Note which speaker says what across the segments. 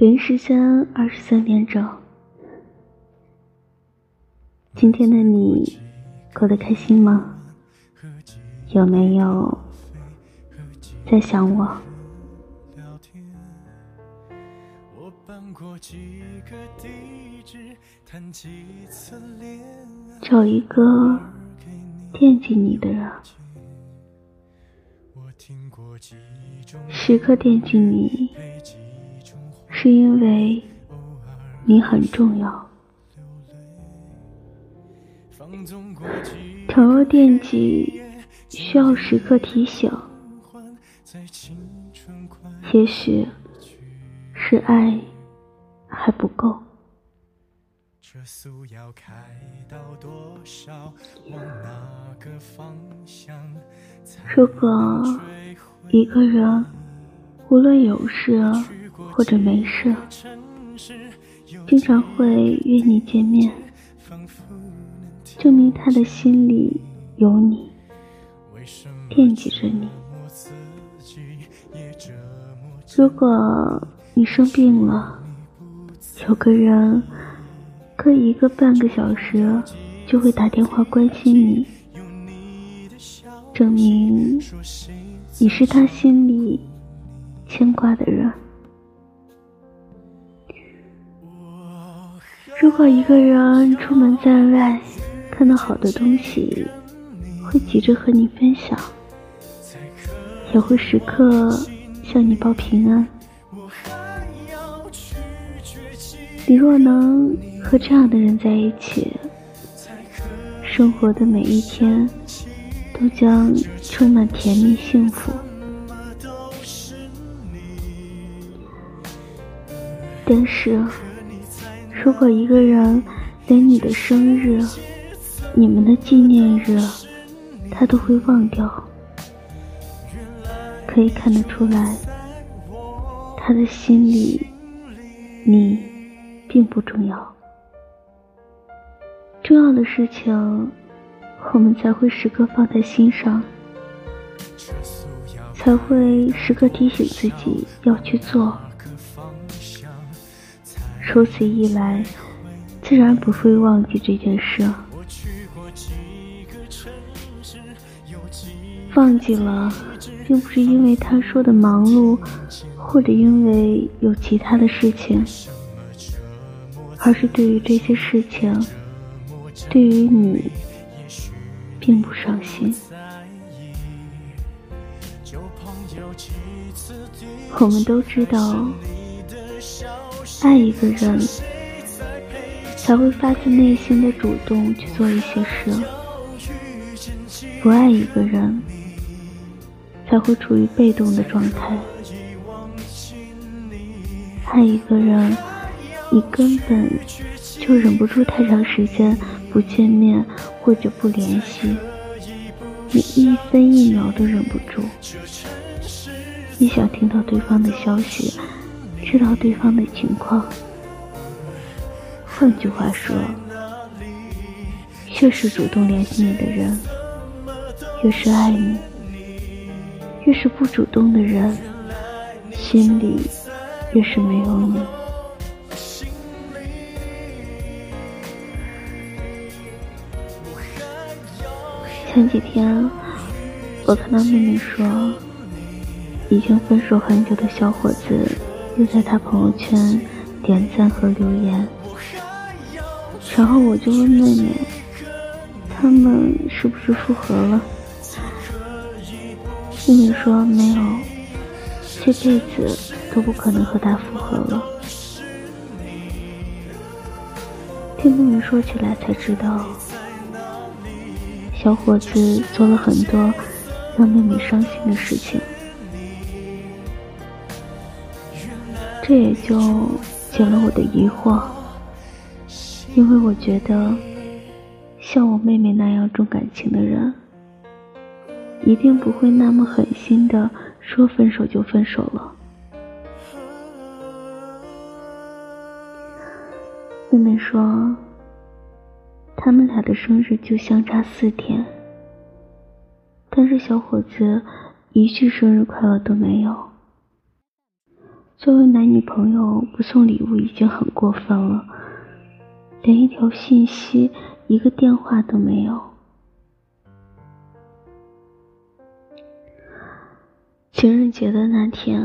Speaker 1: 北京时间二十三点整。今天的你过得开心吗？有没有在想我？找一个惦记你的人，时刻惦记你。是因为你很重要。倘若惦记需要时刻提醒，也许是爱还不够。如果一个人无论有事。或者没事，经常会约你见面，证明他的心里有你，惦记着你。如果你生病了，有个人隔一个半个小时就会打电话关心你，证明你是他心里牵挂的人。如果一个人出门在外，看到好的东西，会急着和你分享，也会时刻向你报平安。你若能和这样的人在一起，生活的每一天都将充满甜蜜幸福。但是。如果一个人连你的生日、你们的纪念日，他都会忘掉，可以看得出来，他的心里你并不重要。重要的事情，我们才会时刻放在心上，才会时刻提醒自己要去做。如此一来，自然不会忘记这件事。忘记了，并不是因为他说的忙碌，或者因为有其他的事情，而是对于这些事情，对于你，并不上心。我们都知道。爱一个人，才会发自内心的主动去做一些事；不爱一个人，才会处于被动的状态。爱一个人，你根本就忍不住太长时间不见面或者不联系，你一分一秒都忍不住，你想听到对方的消息。知道对方的情况，换句话说，越是主动联系你的人，越是爱你；越是不主动的人，心里越是没有你。前几天，我看到妹妹说，已经分手很久的小伙子。又在他朋友圈点赞和留言，然后我就问妹妹，他们是不是复合了？妹妹说没有，这辈子都不可能和他复合了。听妹妹说起来才知道，小伙子做了很多让妹妹伤心的事情。这也就解了我的疑惑，因为我觉得像我妹妹那样重感情的人，一定不会那么狠心的说分手就分手了。妹妹说，他们俩的生日就相差四天，但是小伙子一句生日快乐都没有。作为男女朋友，不送礼物已经很过分了，连一条信息、一个电话都没有。情人节的那天，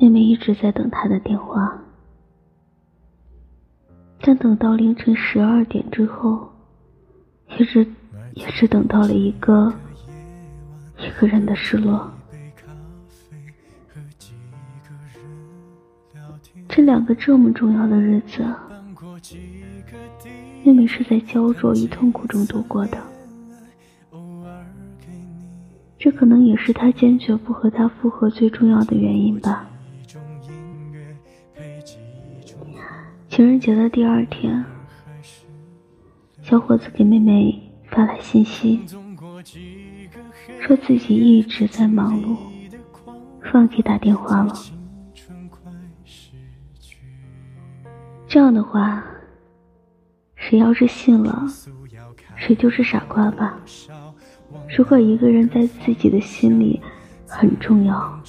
Speaker 1: 妹妹一直在等他的电话，但等到凌晨十二点之后，一直也是等到了一个一个人的失落。两个这么重要的日子，妹妹是在焦灼与痛苦中度过的。这可能也是他坚决不和他复合最重要的原因吧。情人节的第二天，小伙子给妹妹发来信息，说自己一直在忙碌，忘记打电话了。这样的话，谁要是信了，谁就是傻瓜吧。如果一个人在自己的心里很重要，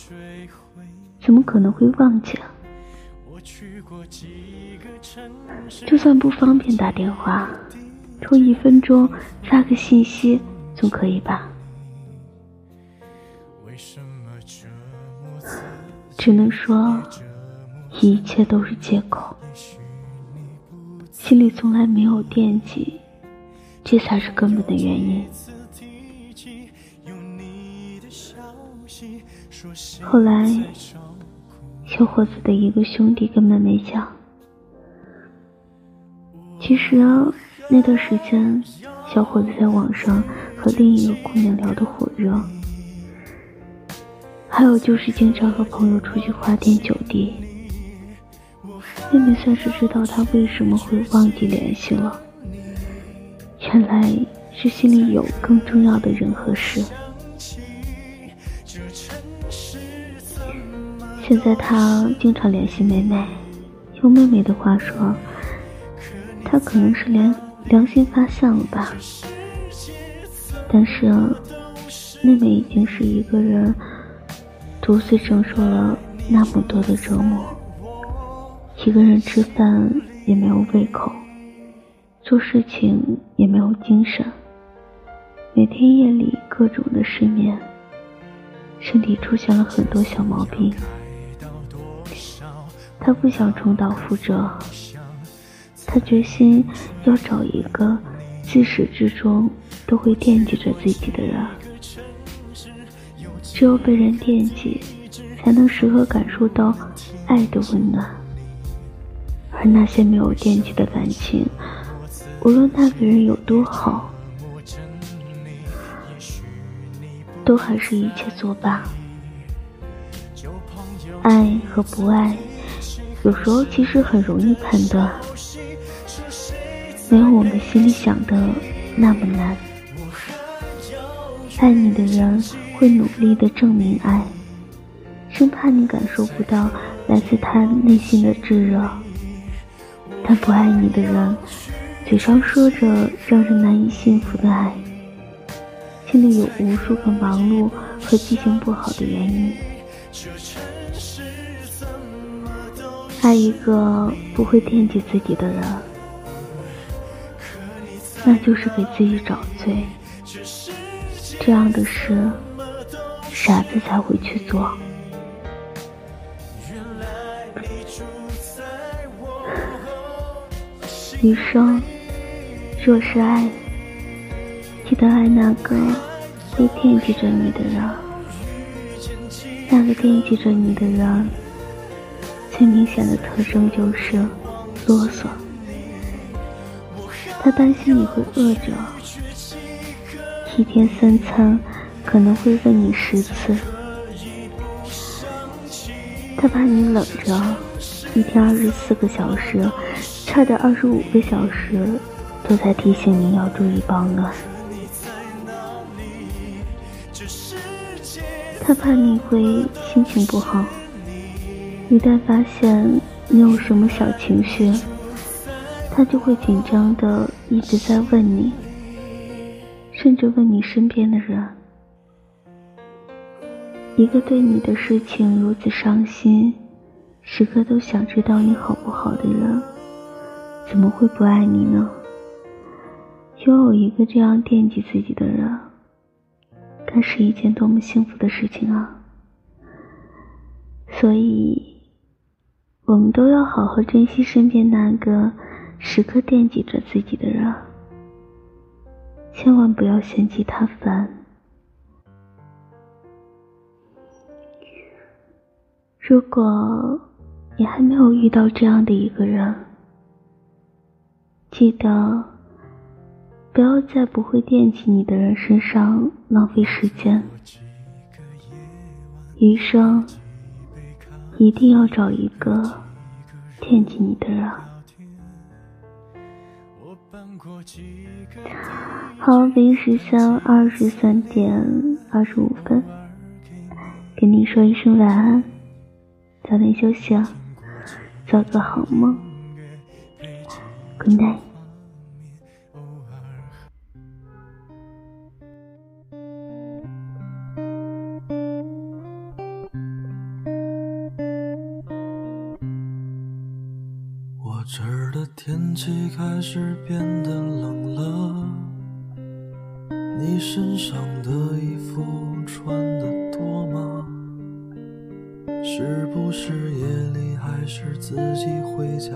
Speaker 1: 怎么可能会忘记？就算不方便打电话，抽一分钟发个信息总可以吧？只能说，一切都是借口。心里从来没有惦记，这才是根本的原因。后来，小伙子的一个兄弟跟妹妹讲，其实那段时间，小伙子在网上和另一个姑娘聊得火热，还有就是经常和朋友出去花天酒地。妹妹算是知道他为什么会忘记联系了，原来是心里有更重要的人和事。现在他经常联系妹妹，用妹妹的话说，他可能是良良心发现了吧。但是妹妹已经是一个人，独自承受了那么多的折磨。一个人吃饭也没有胃口，做事情也没有精神，每天夜里各种的失眠，身体出现了很多小毛病。他不想重蹈覆辙，他决心要找一个自始至终都会惦记着自己的人。只有被人惦记，才能时刻感受到爱的温暖。而那些没有惦记的感情，无论那个人有多好，都还是一切作罢。爱和不爱，有时候其实很容易判断，没有我们心里想的那么难。爱你的人会努力的证明爱，生怕你感受不到来自他内心的炙热。但不爱你的人，嘴上说着让人难以信服的爱，心里有无数个忙碌和记性不好的原因。爱一个不会惦记自己的人，那就是给自己找罪。这样的事，傻子才会去做。余生，若是爱，记得爱那个会惦记着你的人。那个惦记着你的人，最明显的特征就是啰嗦。他担心你会饿着，一天三餐可能会问你十次。他怕你冷着，一天二十四个小时。差的二十五个小时，都在提醒你要注意保暖。他怕你会心情不好，一旦发现你有什么小情绪，他就会紧张的一直在问你，甚至问你身边的人。一个对你的事情如此伤心，时刻都想知道你好不好的人，怎么会不爱你呢？拥有一个这样惦记自己的人，该是一件多么幸福的事情啊！所以，我们都要好好珍惜身边那个时刻惦记着自己的人，千万不要嫌弃他烦。如果你还没有遇到这样的一个人，记得不要在不会惦记你的人身上浪费时间。余生一定要找一个惦记你的人。好，北京时间二十三点二十五分，跟你说一声晚安。早点休息啊，做个好梦。Good night。
Speaker 2: 我这儿的天气开始变得冷了，你身上的衣服穿的多吗？是不是夜里还是自己回家？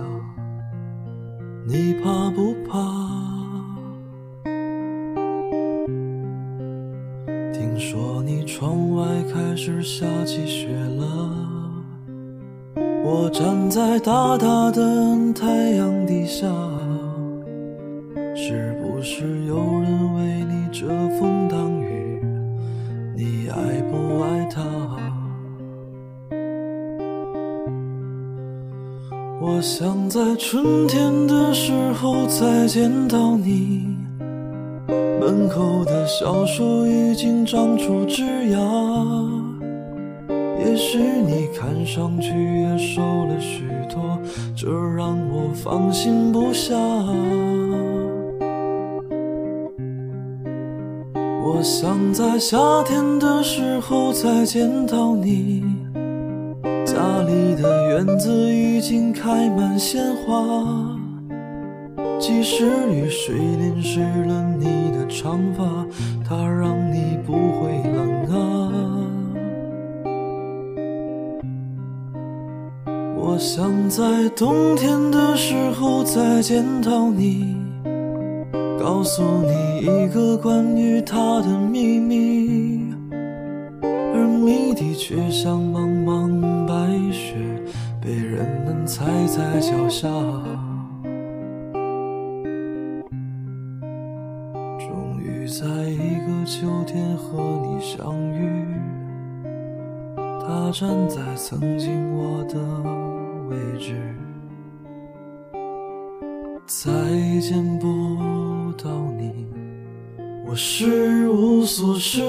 Speaker 2: 你怕不怕？听说你窗外开始下起雪了。我站在大大的太阳底下，是不是我想在春天的时候再见到你，门口的小树已经长出枝桠，也许你看上去也瘦了许多，这让我放心不下。我想在夏天的时候再见到你。家里的院子已经开满鲜花，即使雨水淋湿了你的长发，它让你不会冷啊。我想在冬天的时候再见到你，告诉你一个关于他的秘密。而谜底却像茫茫白雪，被人们踩在脚下。终于在一个秋天和你相遇，他站在曾经我的位置，再见不到你，我是无所失。